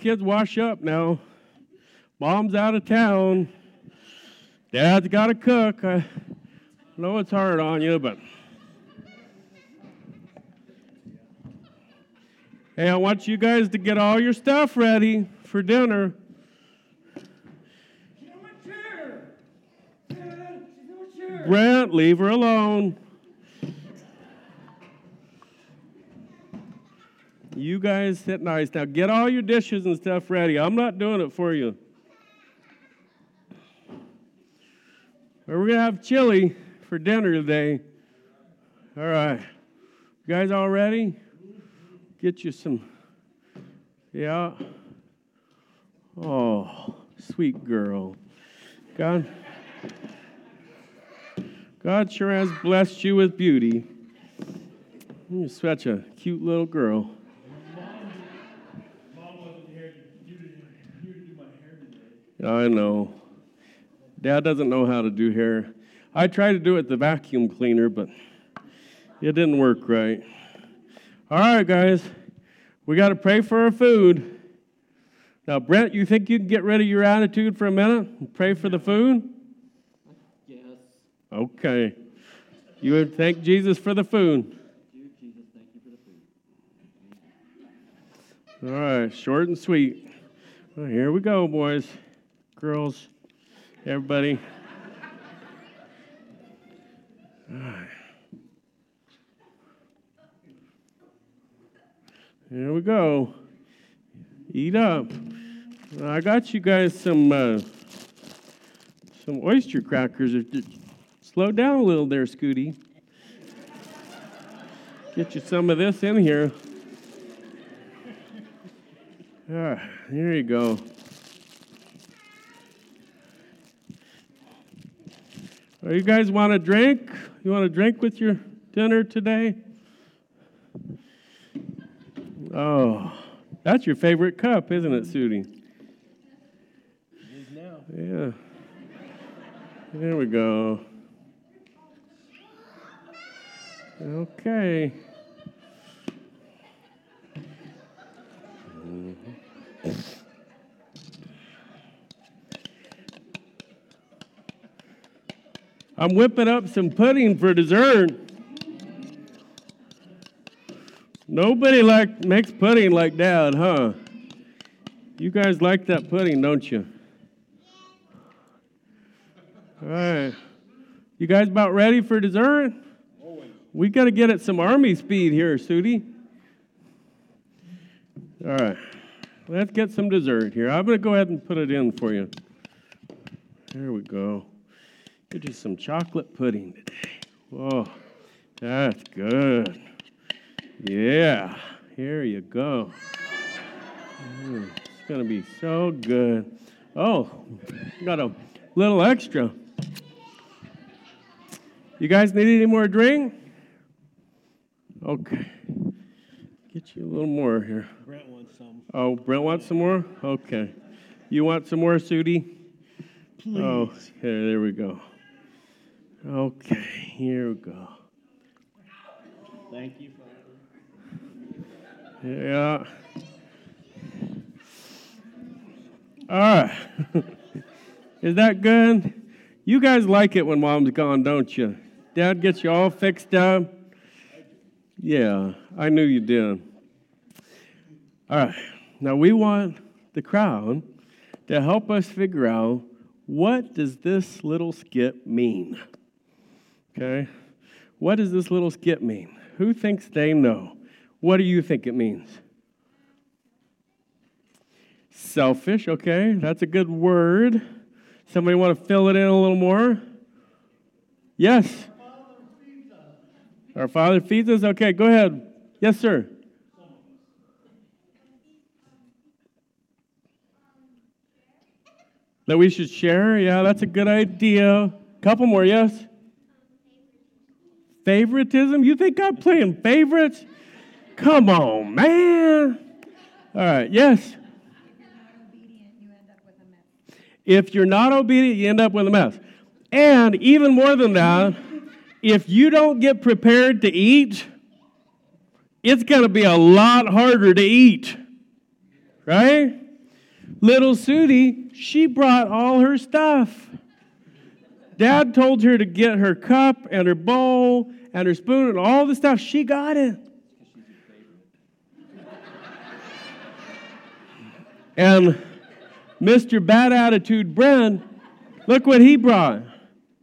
kids wash up now. Mom's out of town. Dad's got to cook. I know it's hard on you, but. Hey, I want you guys to get all your stuff ready for dinner. She's gonna wanna chair. Brent, leave her alone. You guys sit nice. Now get all your dishes and stuff ready. I'm not doing it for you. We're going to have chili for dinner today. All right. You guys all ready? Get you some. Yeah. Oh, sweet girl. God. God sure has blessed you with beauty. You're such a cute little girl. I know. Dad doesn't know how to do hair. I tried to do it the vacuum cleaner, but it didn't work right. All right, guys, we got to pray for our food. Now, Brent, you think you can get rid of your attitude for a minute and pray for the food? Yes. Okay. You would thank Jesus for the food. Jesus, thank you for the food. All right, short and sweet. Well, here we go, boys, girls, everybody. Here we go. Eat up. I got you guys some uh, some oyster crackers. Slow down a little there, Scooty. Get you some of this in here. Ah, here you go. Oh, you guys want a drink? You want a drink with your dinner today? Oh, that's your favorite cup, isn't it, Sudie? It is now. Yeah. There we go. Okay. I'm whipping up some pudding for dessert. Nobody like makes pudding like Dad, huh? You guys like that pudding, don't you? All right. You guys about ready for dessert? We got to get at some army speed here, Sudie. All right. Let's get some dessert here. I'm going to go ahead and put it in for you. There we go. Get you some chocolate pudding today. Whoa, that's good. Yeah, here you go. Mm, it's going to be so good. Oh, got a little extra. You guys need any more drink? Okay. Get you a little more here. Brent wants some. Oh, Brent wants some more? Okay. You want some more, Sudie? Please. Oh, here, there we go. Okay, here we go. Thank you, Father. Yeah. All right. Is that good? You guys like it when mom's gone, don't you? Dad gets you all fixed up. Yeah, I knew you did. All right. Now we want the crowd to help us figure out what does this little skit mean? Okay? What does this little skit mean? Who thinks they know? What do you think it means? Selfish, okay? That's a good word. Somebody want to fill it in a little more? Yes. Our Father feeds us? Okay, go ahead. Yes, sir. That we should share? Yeah, that's a good idea. Couple more, yes? Favoritism? You think I'm playing favorites? Come on, man. All right, yes? If you're not obedient, you end up with a mess. And even more than that, if you don't get prepared to eat, it's going to be a lot harder to eat. right? Little Sudie, she brought all her stuff. Dad told her to get her cup and her bowl and her spoon and all the stuff. She got it. And Mr. Bad Attitude Brent, look what he brought.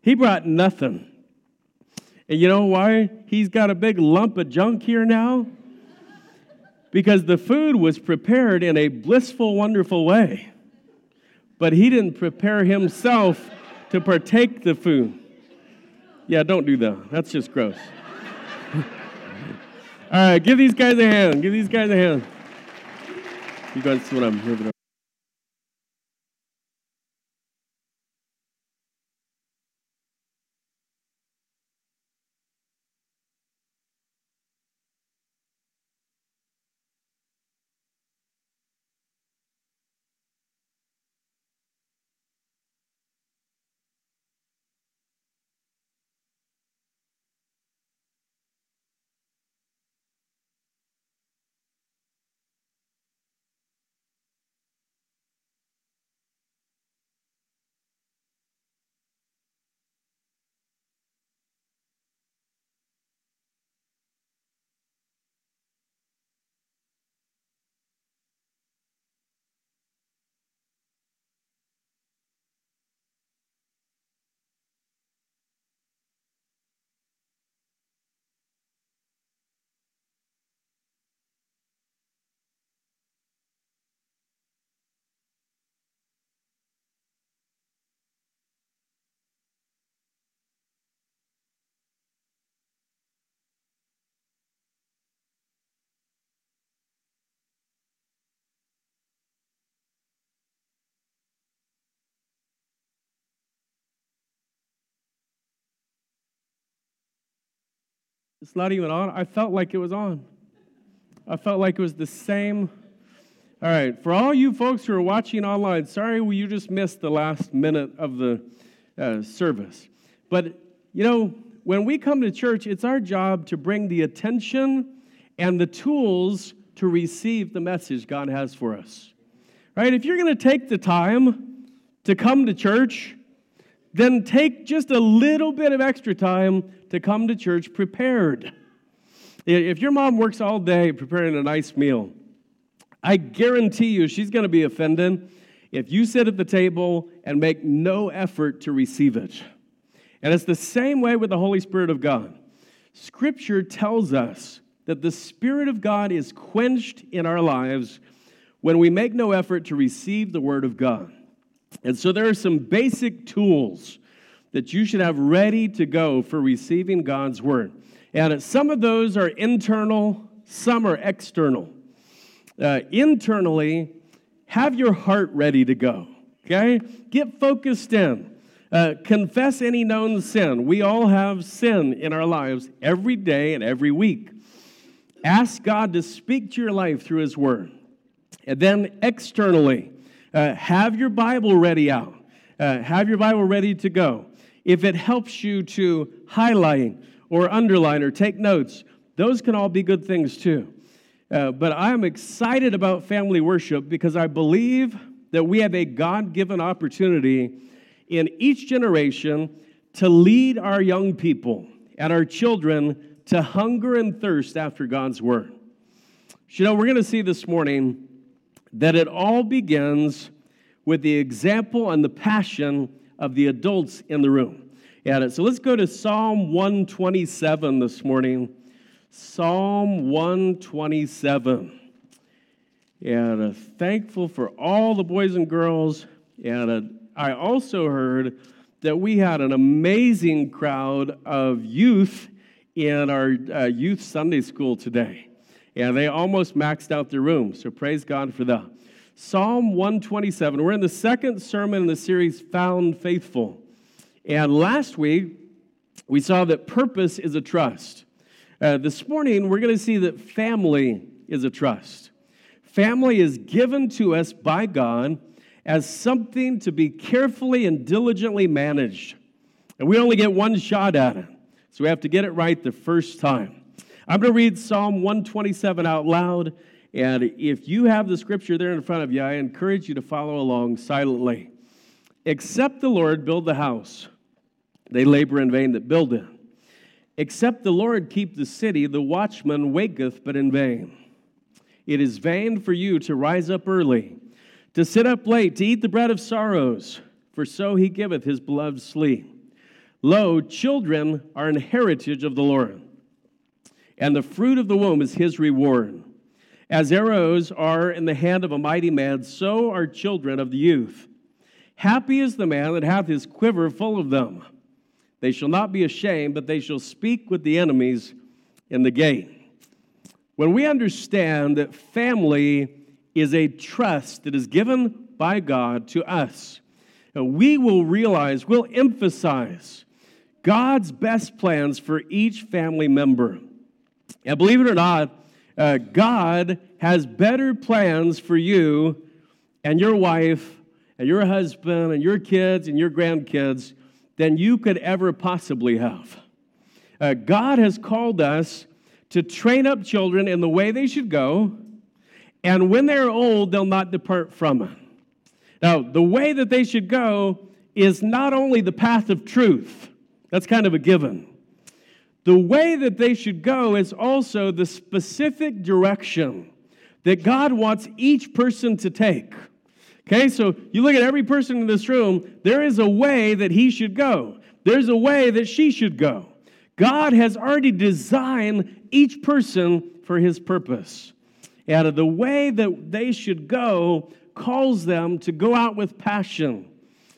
He brought nothing. And you know why he's got a big lump of junk here now? Because the food was prepared in a blissful, wonderful way. But he didn't prepare himself to partake the food. Yeah, don't do that. That's just gross. All right, give these guys a hand. Give these guys a hand. You guys what I'm moving It's not even on. I felt like it was on. I felt like it was the same. All right, for all you folks who are watching online, sorry you just missed the last minute of the uh, service. But, you know, when we come to church, it's our job to bring the attention and the tools to receive the message God has for us. Right? If you're going to take the time to come to church, then take just a little bit of extra time to come to church prepared. If your mom works all day preparing a nice meal, I guarantee you she's going to be offended if you sit at the table and make no effort to receive it. And it's the same way with the Holy Spirit of God. Scripture tells us that the Spirit of God is quenched in our lives when we make no effort to receive the Word of God. And so there are some basic tools that you should have ready to go for receiving God's word. And some of those are internal, some are external. Uh, internally, have your heart ready to go, okay? Get focused in. Uh, confess any known sin. We all have sin in our lives every day and every week. Ask God to speak to your life through His Word. And then externally, uh, have your Bible ready out. Uh, have your Bible ready to go. If it helps you to highlight or underline or take notes, those can all be good things too. Uh, but I am excited about family worship because I believe that we have a God given opportunity in each generation to lead our young people and our children to hunger and thirst after God's word. You know, we're going to see this morning that it all begins with the example and the passion of the adults in the room. And so let's go to Psalm 127 this morning. Psalm 127. And uh, thankful for all the boys and girls. And uh, I also heard that we had an amazing crowd of youth in our uh, youth Sunday school today. And they almost maxed out their room. So praise God for that. Psalm 127. We're in the second sermon in the series, Found Faithful. And last week, we saw that purpose is a trust. Uh, this morning, we're going to see that family is a trust. Family is given to us by God as something to be carefully and diligently managed. And we only get one shot at it, so we have to get it right the first time. I'm going to read Psalm 127 out loud, And if you have the scripture there in front of you, I encourage you to follow along silently. Except the Lord build the house, they labor in vain that build it. Except the Lord keep the city, the watchman waketh but in vain. It is vain for you to rise up early, to sit up late, to eat the bread of sorrows, for so he giveth his beloved sleep. Lo, children are an heritage of the Lord, and the fruit of the womb is his reward. As arrows are in the hand of a mighty man, so are children of the youth. Happy is the man that hath his quiver full of them. They shall not be ashamed, but they shall speak with the enemies in the gate. When we understand that family is a trust that is given by God to us, we will realize, we'll emphasize God's best plans for each family member. And believe it or not, uh, God has better plans for you and your wife and your husband and your kids and your grandkids than you could ever possibly have. Uh, God has called us to train up children in the way they should go, and when they're old, they'll not depart from it. Now, the way that they should go is not only the path of truth, that's kind of a given. The way that they should go is also the specific direction that God wants each person to take. Okay, so you look at every person in this room, there is a way that he should go, there's a way that she should go. God has already designed each person for his purpose. And the way that they should go calls them to go out with passion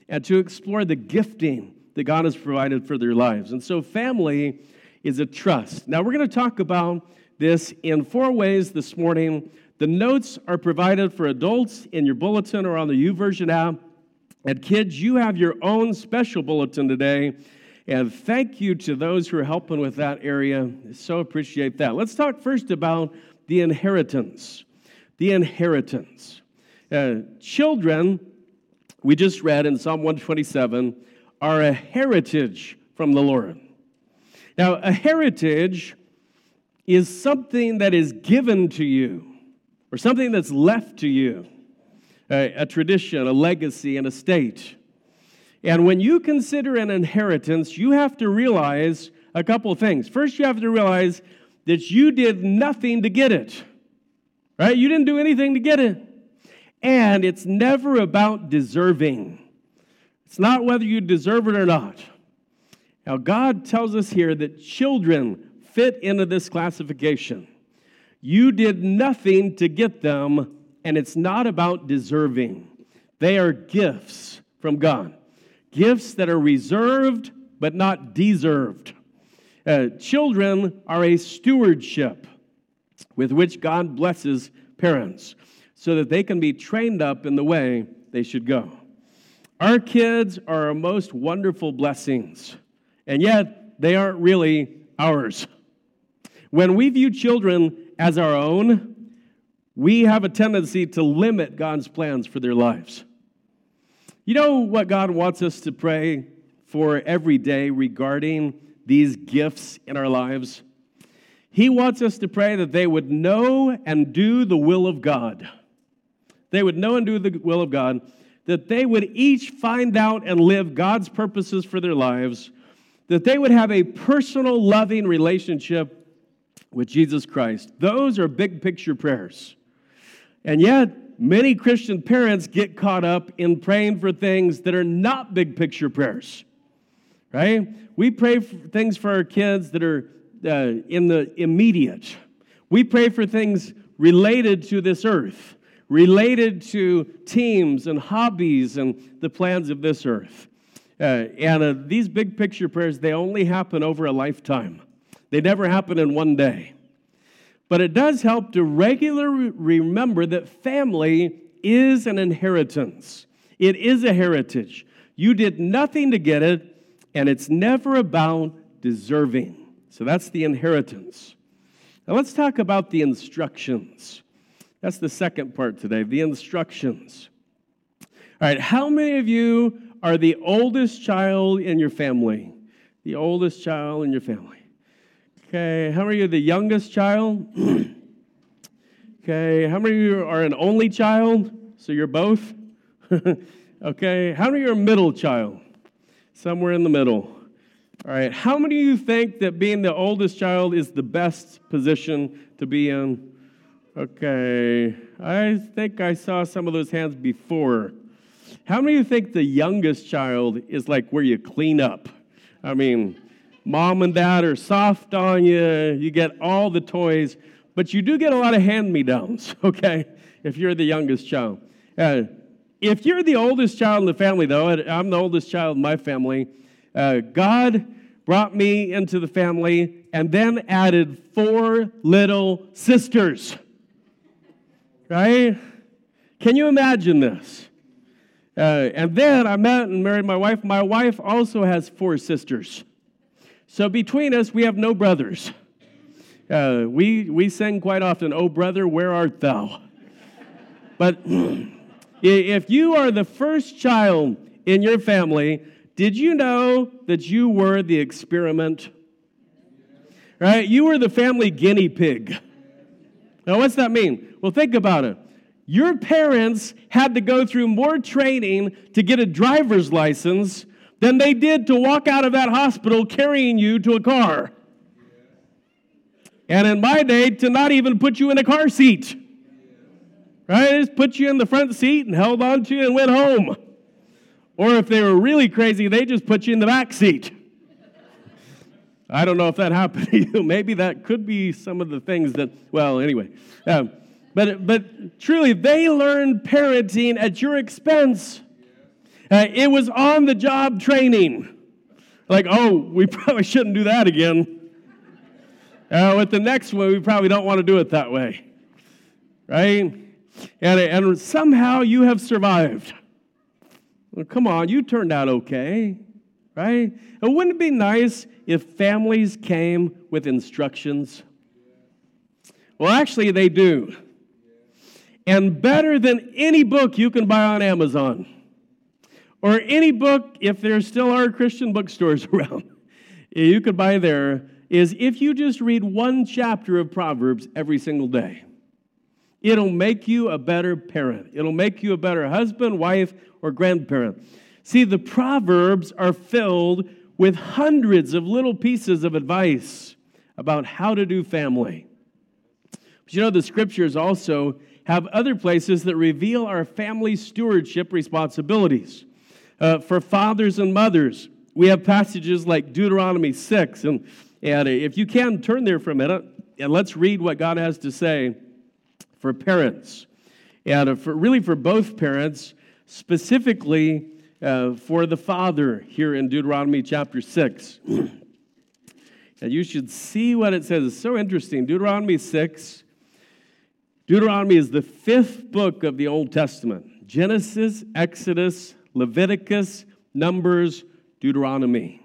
and to explore the gifting that God has provided for their lives. And so, family is a trust. Now, we're going to talk about this in four ways this morning the notes are provided for adults in your bulletin or on the YouVersion app. And kids, you have your own special bulletin today. And thank you to those who are helping with that area. So appreciate that. Let's talk first about the inheritance. The inheritance. Uh, children, we just read in Psalm 127, are a heritage from the Lord. Now, a heritage is something that is given to you or something that's left to you a, a tradition, a legacy, an estate. And when you consider an inheritance, you have to realize a couple of things. First, you have to realize that you did nothing to get it, right? You didn't do anything to get it. And it's never about deserving, it's not whether you deserve it or not. Now, God tells us here that children fit into this classification. You did nothing to get them, and it's not about deserving. They are gifts from God, gifts that are reserved but not deserved. Uh, children are a stewardship with which God blesses parents so that they can be trained up in the way they should go. Our kids are our most wonderful blessings, and yet they aren't really ours. When we view children as our own, we have a tendency to limit God's plans for their lives. You know what God wants us to pray for every day regarding these gifts in our lives? He wants us to pray that they would know and do the will of God. They would know and do the will of God, that they would each find out and live God's purposes for their lives, that they would have a personal, loving relationship with Jesus Christ. Those are big picture prayers. And yet, many Christian parents get caught up in praying for things that are not big picture prayers, right? We pray for things for our kids that are uh, in the immediate. We pray for things related to this earth, related to teams and hobbies and the plans of this earth. Uh, and uh, these big picture prayers, they only happen over a lifetime. They never happen in one day. But it does help to regularly remember that family is an inheritance, it is a heritage. You did nothing to get it, and it's never about deserving. So that's the inheritance. Now let's talk about the instructions. That's the second part today the instructions. All right, how many of you are the oldest child in your family? The oldest child in your family. Okay, how many are you, the youngest child? okay, how many of you are an only child? So you're both? okay, how many are a middle child? Somewhere in the middle. All right, how many of you think that being the oldest child is the best position to be in? Okay, I think I saw some of those hands before. How many of you think the youngest child is like where you clean up? I mean, mom and dad are soft on you, you get all the toys, but you do get a lot of hand me downs, okay, if you're the youngest child. Uh, if you're the oldest child in the family, though, I'm the oldest child in my family, uh, God brought me into the family and then added four little sisters. Right? Can you imagine this? Uh, and then I met and married my wife. My wife also has four sisters. So between us, we have no brothers. Uh, we, we sing quite often, Oh, brother, where art thou? But if you are the first child in your family, did you know that you were the experiment? Right? You were the family guinea pig. Now, what's that mean? Well, think about it. Your parents had to go through more training to get a driver's license than they did to walk out of that hospital carrying you to a car. And in my day, to not even put you in a car seat. Right? Just put you in the front seat and held on to you and went home. Or if they were really crazy, they just put you in the back seat. I don't know if that happened to you. Maybe that could be some of the things that, well, anyway. Um, but, but truly, they learned parenting at your expense. Uh, it was on the job training. Like, oh, we probably shouldn't do that again. Uh, with the next one, we probably don't want to do it that way. Right? And, and somehow you have survived. Well, come on, you turned out okay, right? And wouldn't it be nice if families came with instructions? Well, actually, they do. And better than any book you can buy on Amazon, or any book, if there still are Christian bookstores around, you could buy there, is if you just read one chapter of Proverbs every single day. It'll make you a better parent. It'll make you a better husband, wife, or grandparent. See, the Proverbs are filled with hundreds of little pieces of advice about how to do family. But you know, the scriptures also have other places that reveal our family stewardship responsibilities. Uh, for fathers and mothers, we have passages like Deuteronomy 6. And, and if you can, turn there for a minute and let's read what God has to say for parents. And for, really for both parents, specifically uh, for the father here in Deuteronomy chapter 6. and you should see what it says. It's so interesting. Deuteronomy 6. Deuteronomy is the fifth book of the Old Testament Genesis, Exodus, Leviticus, Numbers, Deuteronomy.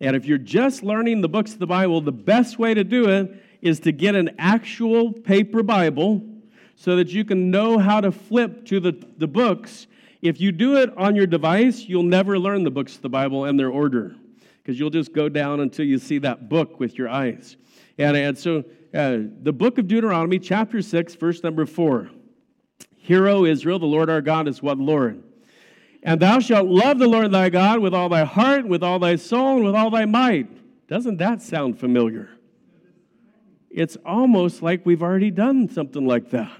And if you're just learning the books of the Bible, the best way to do it is to get an actual paper Bible so that you can know how to flip to the, the books. If you do it on your device, you'll never learn the books of the Bible and their order because you'll just go down until you see that book with your eyes. And, and so, uh, the book of Deuteronomy, chapter 6, verse number 4. Hear, O Israel, the Lord our God is one Lord. And thou shalt love the Lord thy God with all thy heart, with all thy soul, and with all thy might. Doesn't that sound familiar? It's almost like we've already done something like that.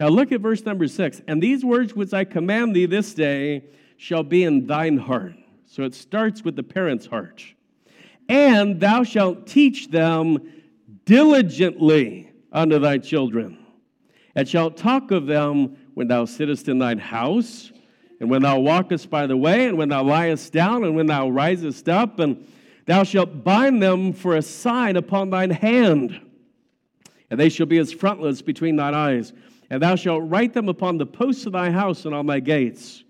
Now look at verse number six. And these words which I command thee this day shall be in thine heart. So it starts with the parent's heart. And thou shalt teach them diligently unto thy children, and shalt talk of them when thou sittest in thine house, and when thou walkest by the way, and when thou liest down, and when thou risest up, and thou shalt bind them for a sign upon thine hand and they shall be as frontlets between thine eyes. And thou shalt write them upon the posts of thy house and on thy gates.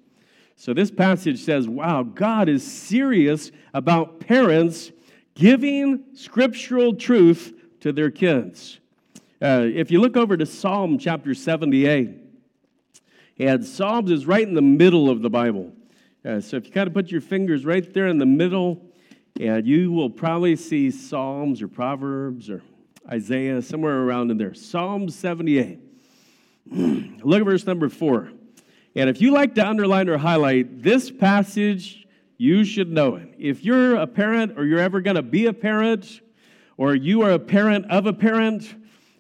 So this passage says, wow, God is serious about parents giving scriptural truth to their kids. Uh, if you look over to Psalm chapter 78, and Psalms is right in the middle of the Bible. Uh, so if you kind of put your fingers right there in the middle, and you will probably see Psalms or Proverbs or Isaiah, somewhere around in there. Psalm 78. Look at verse number four. And if you like to underline or highlight this passage, you should know it. If you're a parent or you're ever going to be a parent, or you are a parent of a parent,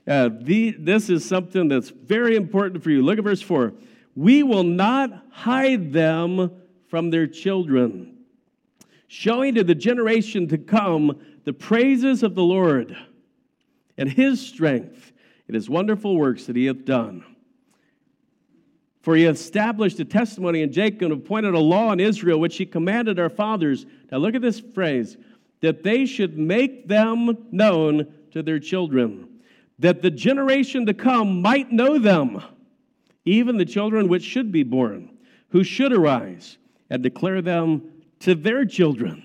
uh, the, this is something that's very important for you. Look at verse 4. We will not hide them from their children, showing to the generation to come the praises of the Lord and his strength and his wonderful works that he hath done. For he established a testimony in Jacob and appointed a law in Israel, which he commanded our fathers. Now look at this phrase that they should make them known to their children, that the generation to come might know them, even the children which should be born, who should arise and declare them to their children.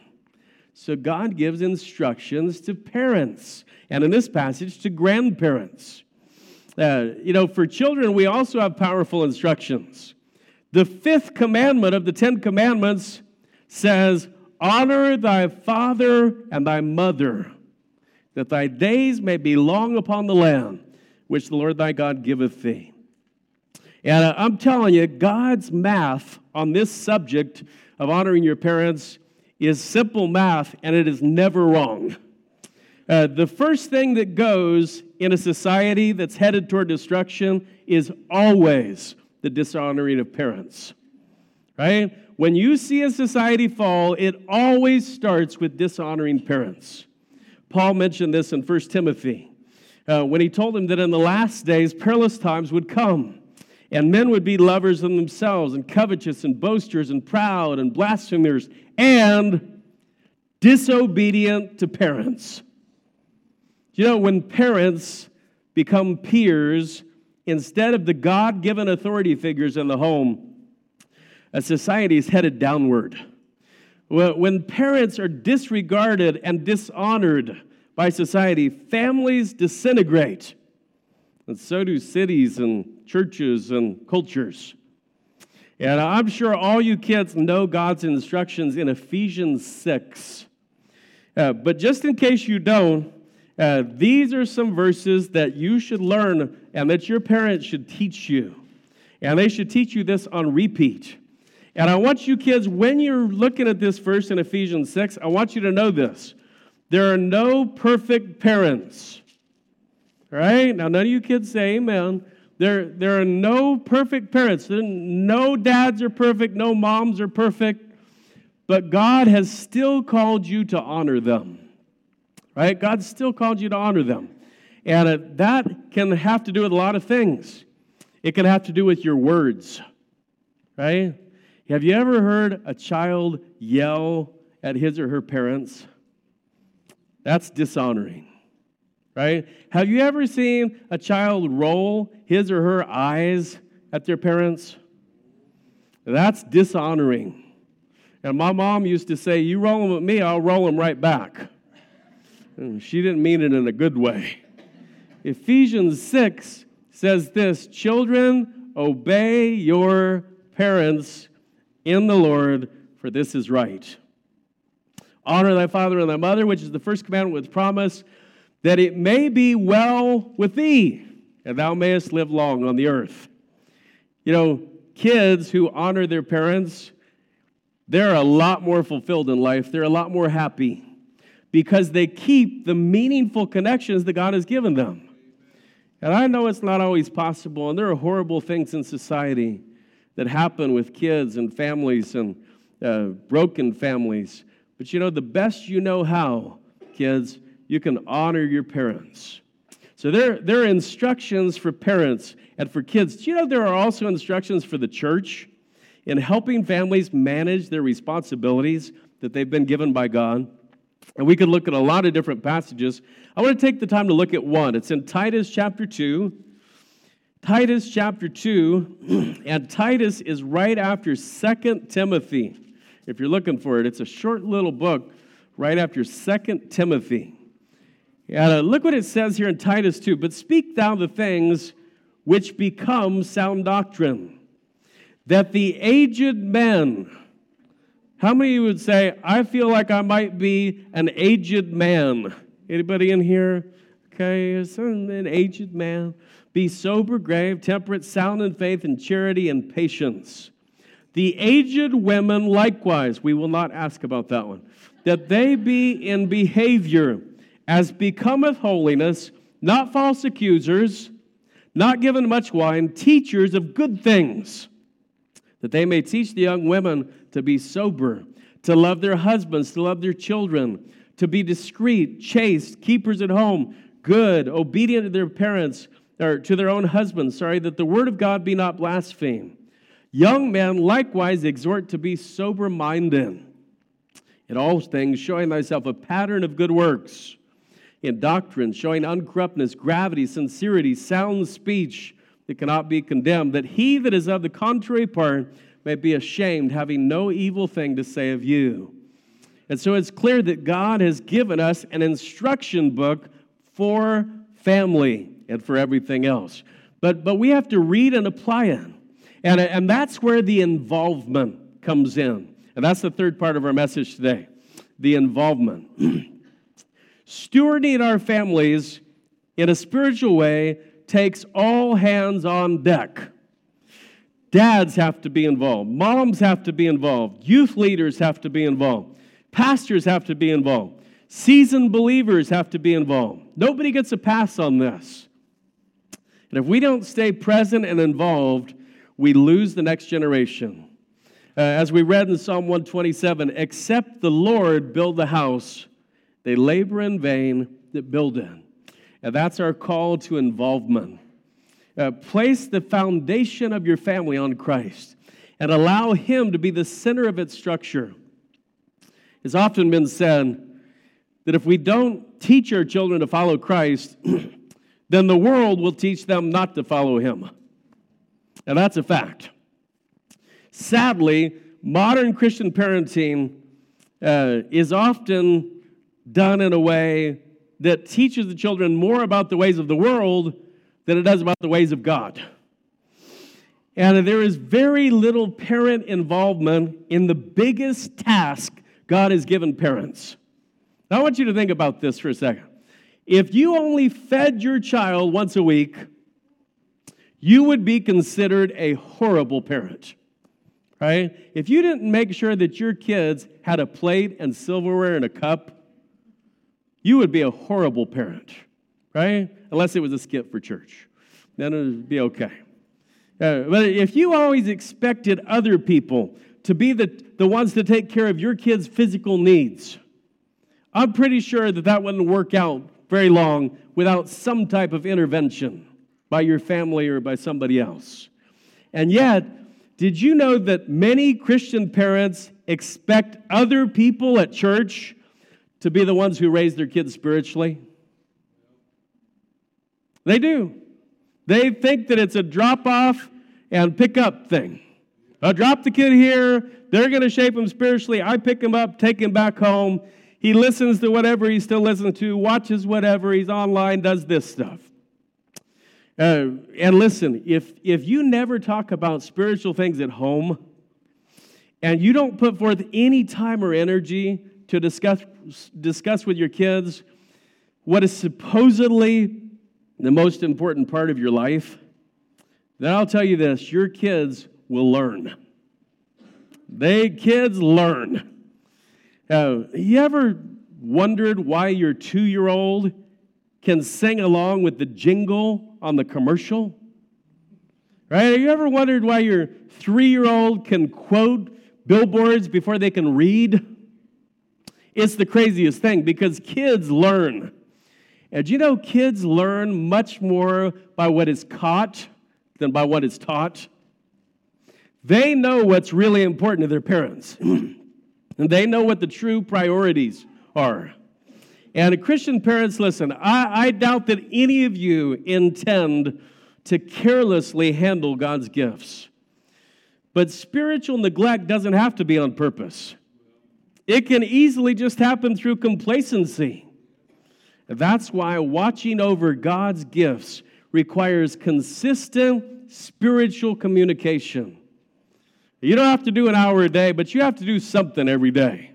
So God gives instructions to parents, and in this passage, to grandparents. Uh, you know, for children, we also have powerful instructions. The fifth commandment of the Ten Commandments says, Honor thy father and thy mother, that thy days may be long upon the land which the Lord thy God giveth thee. And uh, I'm telling you, God's math on this subject of honoring your parents is simple math, and it is never wrong. Uh, the first thing that goes in a society that's headed toward destruction is always the dishonoring of parents. Right? When you see a society fall, it always starts with dishonoring parents. Paul mentioned this in 1 Timothy uh, when he told him that in the last days perilous times would come, and men would be lovers of themselves, and covetous, and boasters, and proud, and blasphemers, and disobedient to parents you know, when parents become peers instead of the God given authority figures in the home, a society is headed downward. When parents are disregarded and dishonored by society, families disintegrate. And so do cities and churches and cultures. And I'm sure all you kids know God's instructions in Ephesians 6. Uh, but just in case you don't, uh, these are some verses that you should learn and that your parents should teach you. And they should teach you this on repeat. And I want you kids, when you're looking at this verse in Ephesians 6, I want you to know this. There are no perfect parents. All right? Now, none of you kids say amen. There, there are no perfect parents. No dads are perfect, no moms are perfect. But God has still called you to honor them right? God still called you to honor them. And uh, that can have to do with a lot of things. It can have to do with your words, right? Have you ever heard a child yell at his or her parents? That's dishonoring, right? Have you ever seen a child roll his or her eyes at their parents? That's dishonoring. And my mom used to say, You roll them at me, I'll roll them right back. Hmm, she didn't mean it in a good way. Ephesians 6 says this Children, obey your parents in the Lord, for this is right. Honor thy father and thy mother, which is the first commandment with promise, that it may be well with thee, and thou mayest live long on the earth. You know, kids who honor their parents, they're a lot more fulfilled in life, they're a lot more happy because they keep the meaningful connections that God has given them. And I know it's not always possible, and there are horrible things in society that happen with kids and families and uh, broken families. But you know, the best you know how, kids, you can honor your parents. So there, there are instructions for parents and for kids. Do you know there are also instructions for the church in helping families manage their responsibilities that they've been given by God? And we could look at a lot of different passages. I want to take the time to look at one. It's in Titus chapter 2. Titus chapter 2, and Titus is right after Second Timothy. If you're looking for it, it's a short little book right after Second Timothy. And uh, look what it says here in Titus 2 But speak thou the things which become sound doctrine, that the aged men, how many would say, I feel like I might be an aged man? Anybody in here? Okay, an aged man. Be sober, grave, temperate, sound in faith and charity and patience. The aged women likewise, we will not ask about that one, that they be in behavior as becometh holiness, not false accusers, not given much wine, teachers of good things, that they may teach the young women to be sober, to love their husbands, to love their children, to be discreet, chaste, keepers at home, good, obedient to their parents, or to their own husbands, sorry, that the word of God be not blasphemed. Young men likewise exhort to be sober minded in all things, showing thyself a pattern of good works, in doctrine, showing uncorruptness, gravity, sincerity, sound speech that cannot be condemned, that he that is of the contrary part may be ashamed, having no evil thing to say of you. And so it's clear that God has given us an instruction book for family and for everything else. But, but we have to read and apply it. And, and that's where the involvement comes in. And that's the third part of our message today the involvement. Stewarding our families in a spiritual way takes all hands on deck. Dads have to be involved, moms have to be involved, youth leaders have to be involved, pastors have to be involved, seasoned believers have to be involved. Nobody gets a pass on this. And if we don't stay present and involved, we lose the next generation. Uh, as we read in Psalm 127, except the Lord build the house, they labor in vain that build it. And that's our call to involvement. Uh, place the foundation of your family on Christ and allow Him to be the center of its structure. It's often been said that if we don't teach our children to follow Christ, then the world will teach them not to follow Him. And that's a fact. Sadly, modern Christian parenting uh, is often done in a way that teaches the children more about the ways of the world than it does about the ways of God. And there is very little parent involvement in the biggest task God has given parents. Now, I want you to think about this for a second. If you only fed your child once a week, you would be considered a horrible parent, right? If you didn't make sure that your kids had a plate and silverware and a cup, you would be a horrible parent, right? Unless it was a skip for church. Then it would be okay. Uh, but if you always expected other people to be the, the ones to take care of your kids' physical needs, I'm pretty sure that that wouldn't work out very long without some type of intervention by your family or by somebody else. And yet, did you know that many Christian parents expect other people at church to be the ones who raise their kids spiritually? They do. They think that it's a drop off and pick up thing. I drop the kid here, they're going to shape him spiritually. I pick him up, take him back home. He listens to whatever he still listens to, watches whatever, he's online, does this stuff. Uh, and listen, if, if you never talk about spiritual things at home and you don't put forth any time or energy to discuss, discuss with your kids what is supposedly the most important part of your life, then I'll tell you this your kids will learn. They kids learn. Uh, you ever wondered why your two year old can sing along with the jingle on the commercial? Right? Have you ever wondered why your three year old can quote billboards before they can read? It's the craziest thing because kids learn. And you know kids learn much more by what is caught than by what is taught? They know what's really important to their parents, and they know what the true priorities are. And Christian parents, listen, I, I doubt that any of you intend to carelessly handle God's gifts. But spiritual neglect doesn't have to be on purpose, it can easily just happen through complacency. That's why watching over God's gifts requires consistent spiritual communication. You don't have to do an hour a day, but you have to do something every day.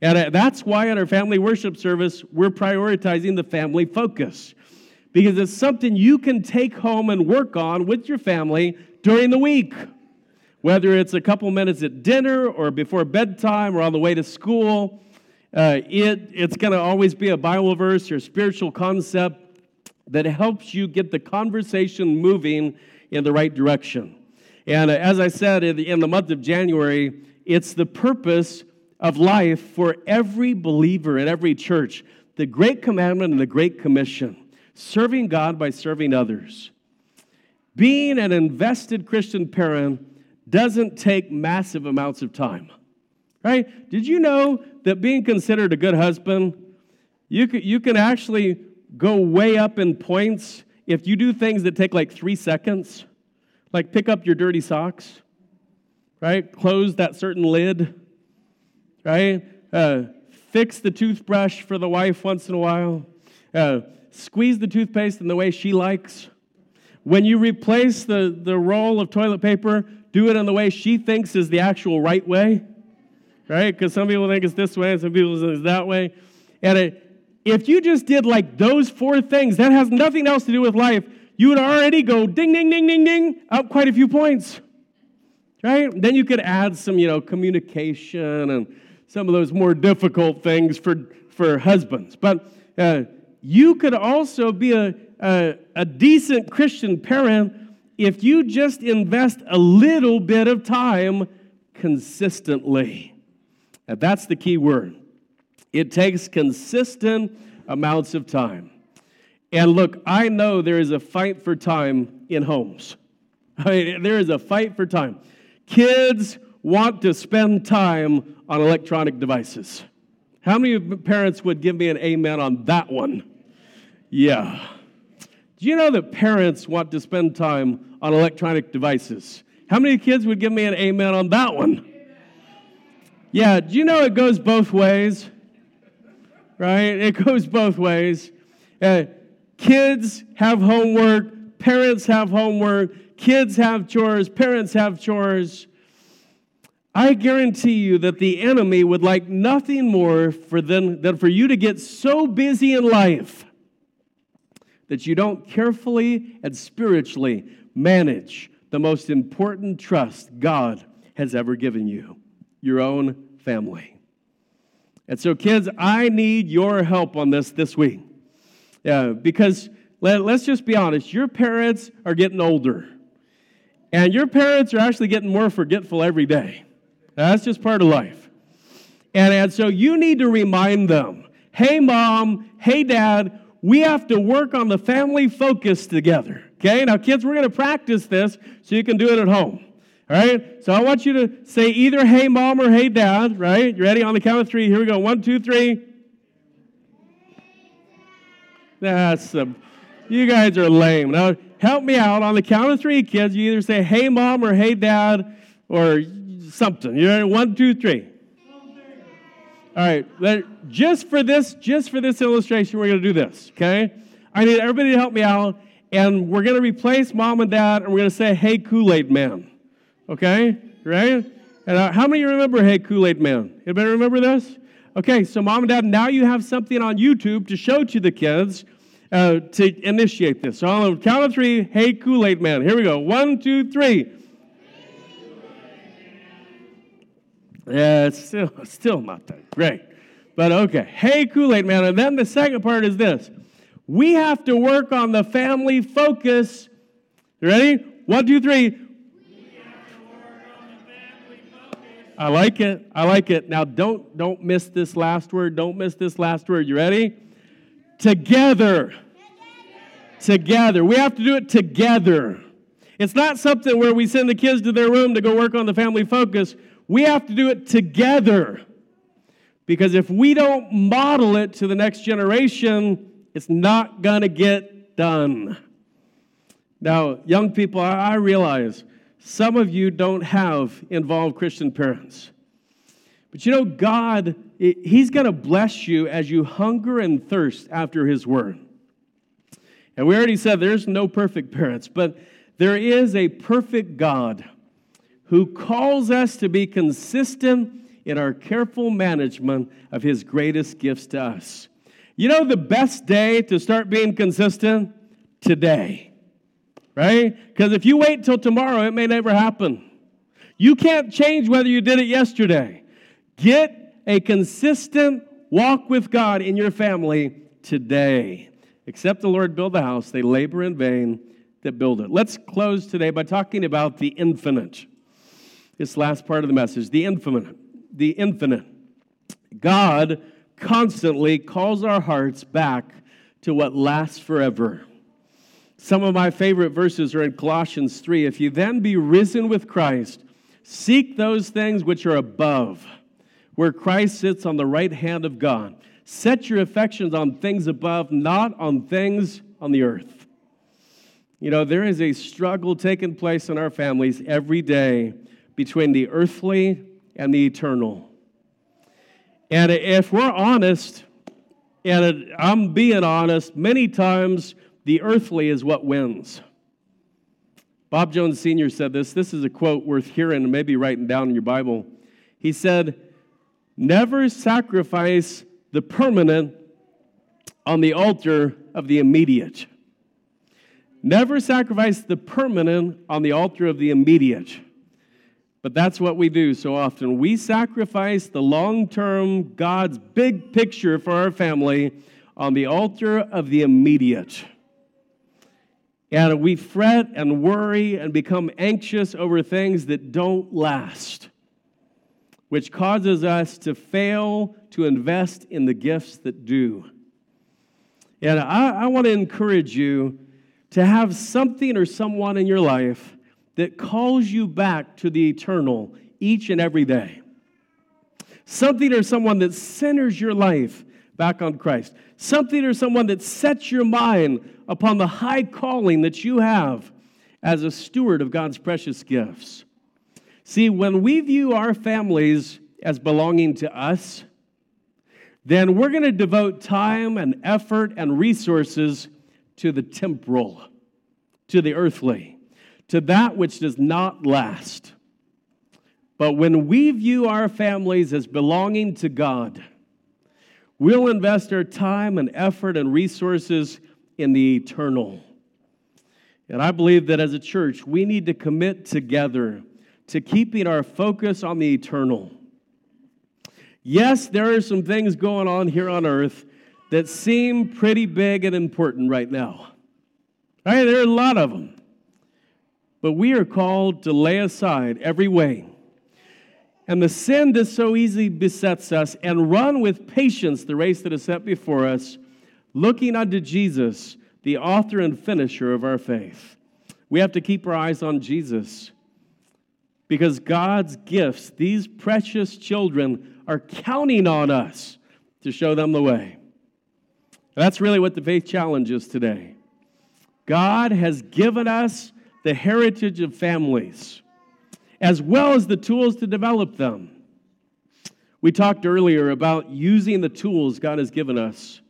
And uh, that's why in our family worship service, we're prioritizing the family focus. because it's something you can take home and work on with your family during the week. Whether it's a couple minutes at dinner or before bedtime or on the way to school, uh, it, it's going to always be a Bible verse or spiritual concept that helps you get the conversation moving in the right direction. And uh, as I said, in the, in the month of January, it's the purpose of life for every believer in every church the Great Commandment and the Great Commission serving God by serving others. Being an invested Christian parent doesn't take massive amounts of time, right? Did you know that being considered a good husband, you can, you can actually go way up in points if you do things that take like three seconds, like pick up your dirty socks, right? Close that certain lid, right? Uh, fix the toothbrush for the wife once in a while. Uh, squeeze the toothpaste in the way she likes. When you replace the, the roll of toilet paper, do it in the way she thinks is the actual right way, right? Because some people think it's this way and some people think it's that way. And it, if you just did like those four things, that has nothing else to do with life, you would already go ding, ding, ding, ding, ding, up quite a few points, right? Then you could add some, you know, communication and some of those more difficult things for, for husbands. But uh, you could also be a, a, a decent Christian parent if you just invest a little bit of time consistently. And that's the key word. It takes consistent amounts of time. And look, I know there is a fight for time in homes. I mean, there is a fight for time. Kids want to spend time on electronic devices. How many parents would give me an amen on that one? Yeah. Do you know that parents want to spend time on electronic devices? How many kids would give me an amen on that one? Yeah, do you know it goes both ways? Right? It goes both ways. Uh, kids have homework, parents have homework, kids have chores, parents have chores. I guarantee you that the enemy would like nothing more for than, than for you to get so busy in life that you don't carefully and spiritually manage the most important trust God has ever given you your own family. And so, kids, I need your help on this this week. Yeah, because let, us just be honest, your parents are getting older, and your parents are actually getting more forgetful every day. That's just part of life. And, and so you need to remind them hey, mom, hey, dad, we have to work on the family focus together. Okay, now, kids, we're going to practice this so you can do it at home. All right, so I want you to say either hey, mom, or hey, dad, right? You ready? On the count of three. Here we go. One, two, three. That's a, you guys are lame. Now, help me out. On the count of three, kids, you either say hey, mom, or hey, dad, or something. You ready? One, two, three. All right, just for this, just for this illustration, we're going to do this. Okay, I need everybody to help me out, and we're going to replace mom and dad, and we're going to say, "Hey, Kool Aid Man." Okay, right? And uh, how many remember "Hey, Kool Aid Man"? Anybody remember this? Okay, so mom and dad, now you have something on YouTube to show to the kids uh, to initiate this. So on the count of three, "Hey, Kool Aid Man." Here we go. One, two, three. Yeah, it's still, still not that great. But okay. Hey, Kool Aid Man. And then the second part is this we have to work on the family focus. You ready? One, two, three. I like it. I like it. Now don't don't miss this last word. Don't miss this last word. You ready? Together. Together. We have to do it together. It's not something where we send the kids to their room to go work on the family focus. We have to do it together. Because if we don't model it to the next generation, it's not going to get done. Now, young people, I realize some of you don't have involved Christian parents. But you know, God, He's going to bless you as you hunger and thirst after His Word. And we already said there's no perfect parents, but there is a perfect God who calls us to be consistent in our careful management of his greatest gifts to us. You know, the best day to start being consistent today, right? Because if you wait till tomorrow, it may never happen. You can't change whether you did it yesterday. Get a consistent walk with God in your family today. Except the Lord build the house, they labor in vain that build it. Let's close today by talking about the infinite. This last part of the message, the infinite. The infinite. God constantly calls our hearts back to what lasts forever. Some of my favorite verses are in Colossians 3. If you then be risen with Christ, seek those things which are above, where Christ sits on the right hand of God. Set your affections on things above, not on things on the earth. You know, there is a struggle taking place in our families every day between the earthly and the eternal. And if we're honest, and I'm being honest, many times the earthly is what wins. Bob Jones Sr. said this. This is a quote worth hearing and maybe writing down in your Bible. He said, Never sacrifice the permanent on the altar of the immediate. Never sacrifice the permanent on the altar of the immediate. But that's what we do so often. We sacrifice the long term, God's big picture for our family on the altar of the immediate. And we fret and worry and become anxious over things that don't last which causes us to fail to invest in the gifts that do. And I, I want to encourage you to have something or someone in your life that calls you back to the eternal each and every day. Something or someone that centers your life back on Christ. Something or someone that sets your mind upon the high calling that you have as a steward of God's precious gifts. See, when we view our families as belonging to us, then we're going to devote time and effort and resources to the temporal, to the earthly, to that which does not last. But when we view our families as belonging to God, we'll invest our time and effort and resources in the eternal. And I believe that as a church, we need to commit together to keeping our focus on the eternal. Yes, there are some things going on here on earth that seem pretty big and important right now. Right? There are a lot of them. But we are called to lay aside every way and the sin that so easily besets us and run with patience the race that is set before us, looking unto Jesus, the author and finisher of our faith. We have to keep our eyes on Jesus because God's gifts, these precious children, are counting on us to show them the way. That's really what the faith challenge is today. God has given us the heritage of families, as well as the tools to develop them. We talked earlier about using the tools God has given us.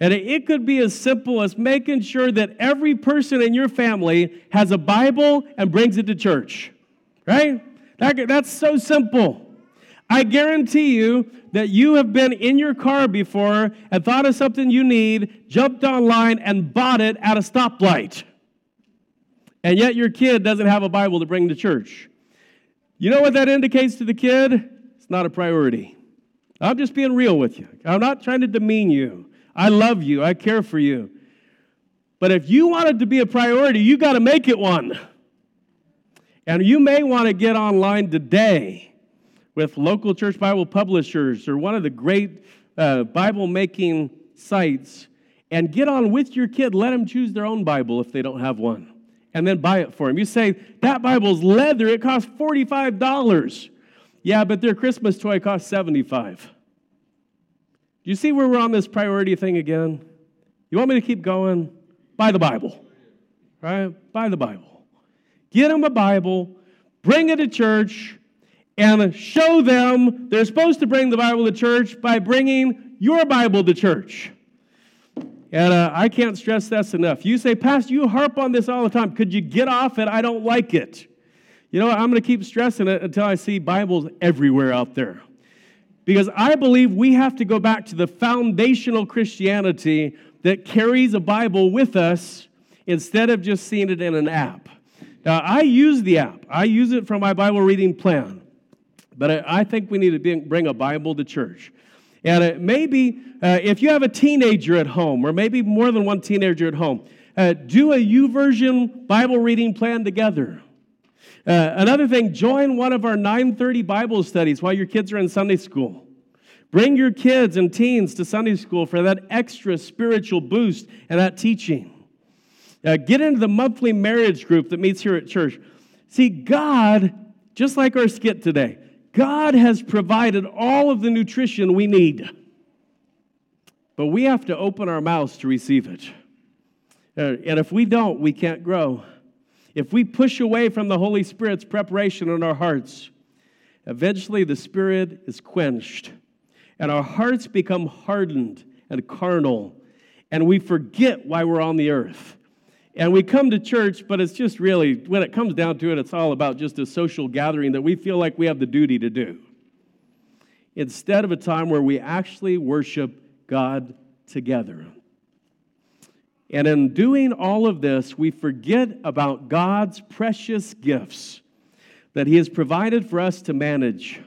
And it could be as simple as making sure that every person in your family has a Bible and brings it to church right? That, that's so simple. I guarantee you that you have been in your car before and thought of something you need, jumped online, and bought it at a stoplight. And yet your kid doesn't have a Bible to bring to church. You know what that indicates to the kid? It's not a priority. I'm just being real with you. I'm not trying to demean you. I love you, I care for you. But if you want it to be a priority, you got to make it one. And you may want to get online today with local church Bible publishers or one of the great uh, Bible making sites and get on with your kid. Let them choose their own Bible if they don't have one and then buy it for them. You say, that Bible's leather, it costs $45. Yeah, but their Christmas toy costs 75 Do you see where we're on this priority thing again? You want me to keep going? Buy the Bible, right? Buy the Bible get them a Bible, bring it to church, and show them they're supposed to bring the Bible to church by bringing your Bible to church. And uh, I can't stress this enough. You say, Pastor, you harp on this all the time. Could you get off it? I don't like it. You know, I'm going to keep stressing it until I see Bibles everywhere out there. Because I believe we have to go back to the foundational Christianity that carries a Bible with us instead of just seeing it in an app. Now, I use the app, I use it for my Bible reading plan, but I, I think we need to bring a Bible to church. And it maybe uh, if you have a teenager at home, or maybe more than one teenager at home, uh, do a YouVersion Bible reading plan together. Uh, another thing, join one of our 9:30 Bible studies while your kids are in Sunday school. Bring your kids and teens to Sunday school for that extra spiritual boost and that teaching. Uh, get into the monthly marriage group that meets here at church. See, God, just like our skit today, God has provided all of the nutrition we need. But we have to open our mouths to receive it. Uh, and if we don't, we can't grow. If we push away from the Holy Spirit's preparation in our hearts, eventually the Spirit is quenched and our hearts become hardened and carnal, and we forget why we're on the earth. And we come to church, but it's just really, when it comes down to it, it's all about just a social gathering that we feel like we have the duty to do. Instead of a time where we actually worship God together. And in doing all of this, we forget about God's precious gifts that He has provided for us to manage.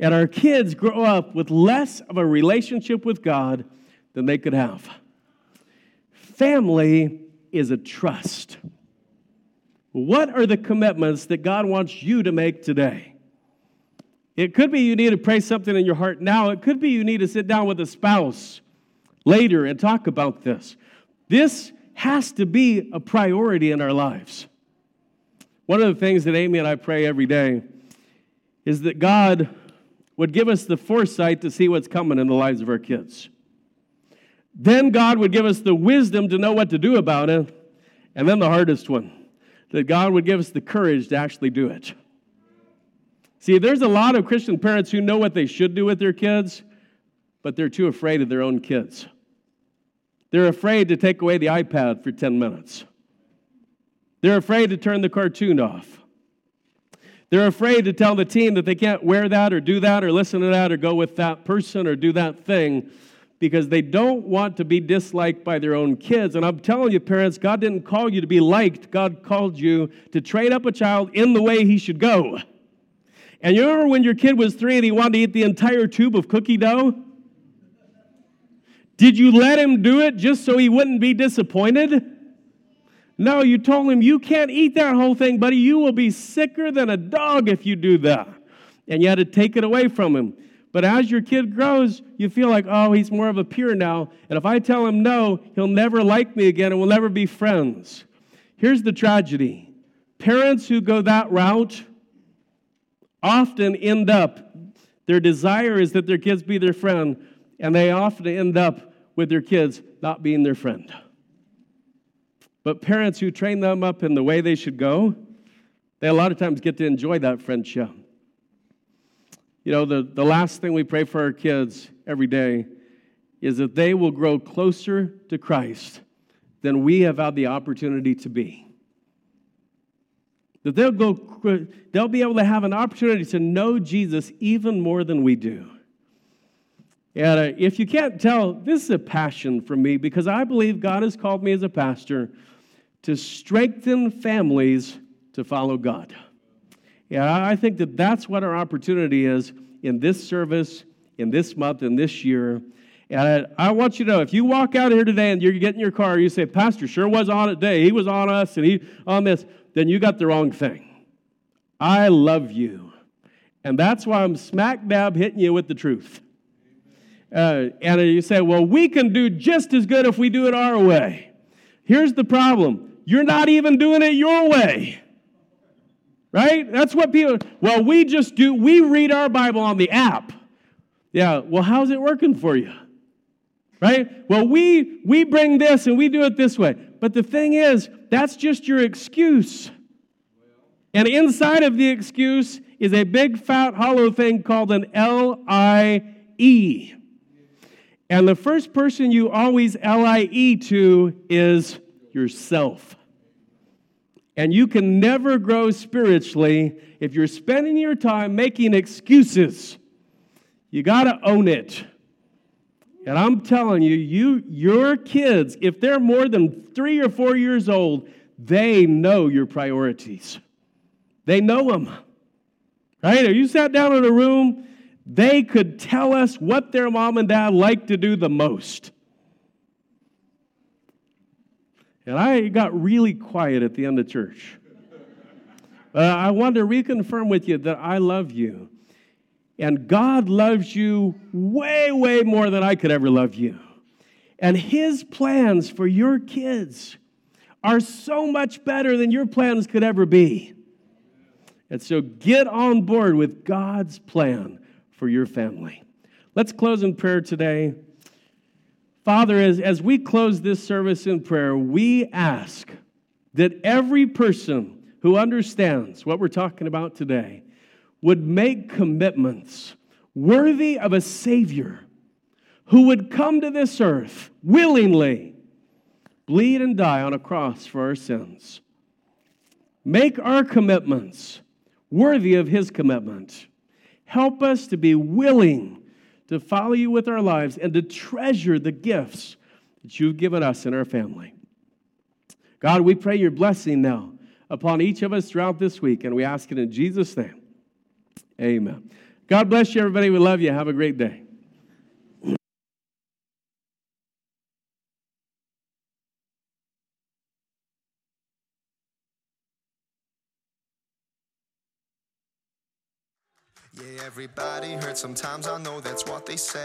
And our kids grow up with less of a relationship with God than they could have. Family is a trust. What are the commitments that God wants you to make today? It could be you need to pray something in your heart now. It could be you need to sit down with a spouse later and talk about this. This has to be a priority in our lives. One of the things that Amy and I pray every day is that God would give us the foresight to see what's coming in the lives of our kids. Then God would give us the wisdom to know what to do about it. And then the hardest one, that God would give us the courage to actually do it. See, there's a lot of Christian parents who know what they should do with their kids, but they're too afraid of their own kids. They're afraid to take away the iPad for 10 minutes. They're afraid to turn the cartoon off. They're afraid to tell the teen that they can't wear that or do that or listen to that or go with that person or do that thing because they don't want to be disliked by their own kids. And I'm telling you, parents, God didn't call you to be liked, God called you to train up a child in the way he should go. And you remember when your kid was three and he wanted to eat the entire tube of cookie dough? Did you let him do it just so he wouldn't be disappointed? No, you told him, You can't eat that whole thing, buddy. You will be sicker than a dog if you do that. And you had to take it away from him. But as your kid grows, you feel like, oh, he's more of a peer now. And if I tell him no, he'll never like me again and we'll never be friends. Here's the tragedy parents who go that route often end up, their desire is that their kids be their friend, and they often end up with their kids not being their friend. But parents who train them up in the way they should go, they a lot of times get to enjoy that friendship. You know, the, the last thing we pray for our kids every day is that they will grow closer to Christ than we have had the opportunity to be. That they'll, go, they'll be able to have an opportunity to know Jesus even more than we do. And uh, if you can't tell, this is a passion for me because I believe God has called me as a pastor to strengthen families to follow God. Yeah, I think that that's what our opportunity is in this service, in this month, in this year. And I, I want you to know if you walk out here today and you're getting your car, you say, Pastor sure was on it today. He was on us and he on this, then you got the wrong thing. I love you. And that's why I'm smack dab hitting you with the truth. Uh, and you say, well, we can do just as good if we do it our way. Here's the problem you're not even doing it your way. Right? That's what people, well, we just do, we read our Bible on the app. Yeah, well, how's it working for you? Right? Well, we we bring this and we do it this way. But the thing is, that's just your excuse. And inside of the excuse is a big fat hollow thing called an L I E. And the first person you always L I E to is yourself. And you can never grow spiritually if you're spending your time making excuses. You got to own it. And I'm telling you, you your kids, if they're more than three or four years old, they know your priorities. They know them. Right? If you sat down in a room, they could tell us what their mom and dad like to do the most. And I got really quiet at the end of church. Uh, I want to reconfirm with you that I love you. And God loves you way, way more than I could ever love you. And His plans for your kids are so much better than your plans could ever be. And so get on board with God's plan for your family. Let's close in prayer today. Father, as, as we close this service in prayer, we ask that every person who understands what we're talking about today would make commitments worthy of a Savior who would come to this earth willingly, bleed and die on a cross for our sins. Make our commitments worthy of His commitment. Help us to be willing to follow you with our lives and to treasure the gifts that you've given us in our family. God, we pray your blessing now upon each of us throughout this week. And we ask it in Jesus' name. Amen. God bless you, everybody. We love you. Have a great day. Yeah, everybody hurts sometimes. I know that's what they say.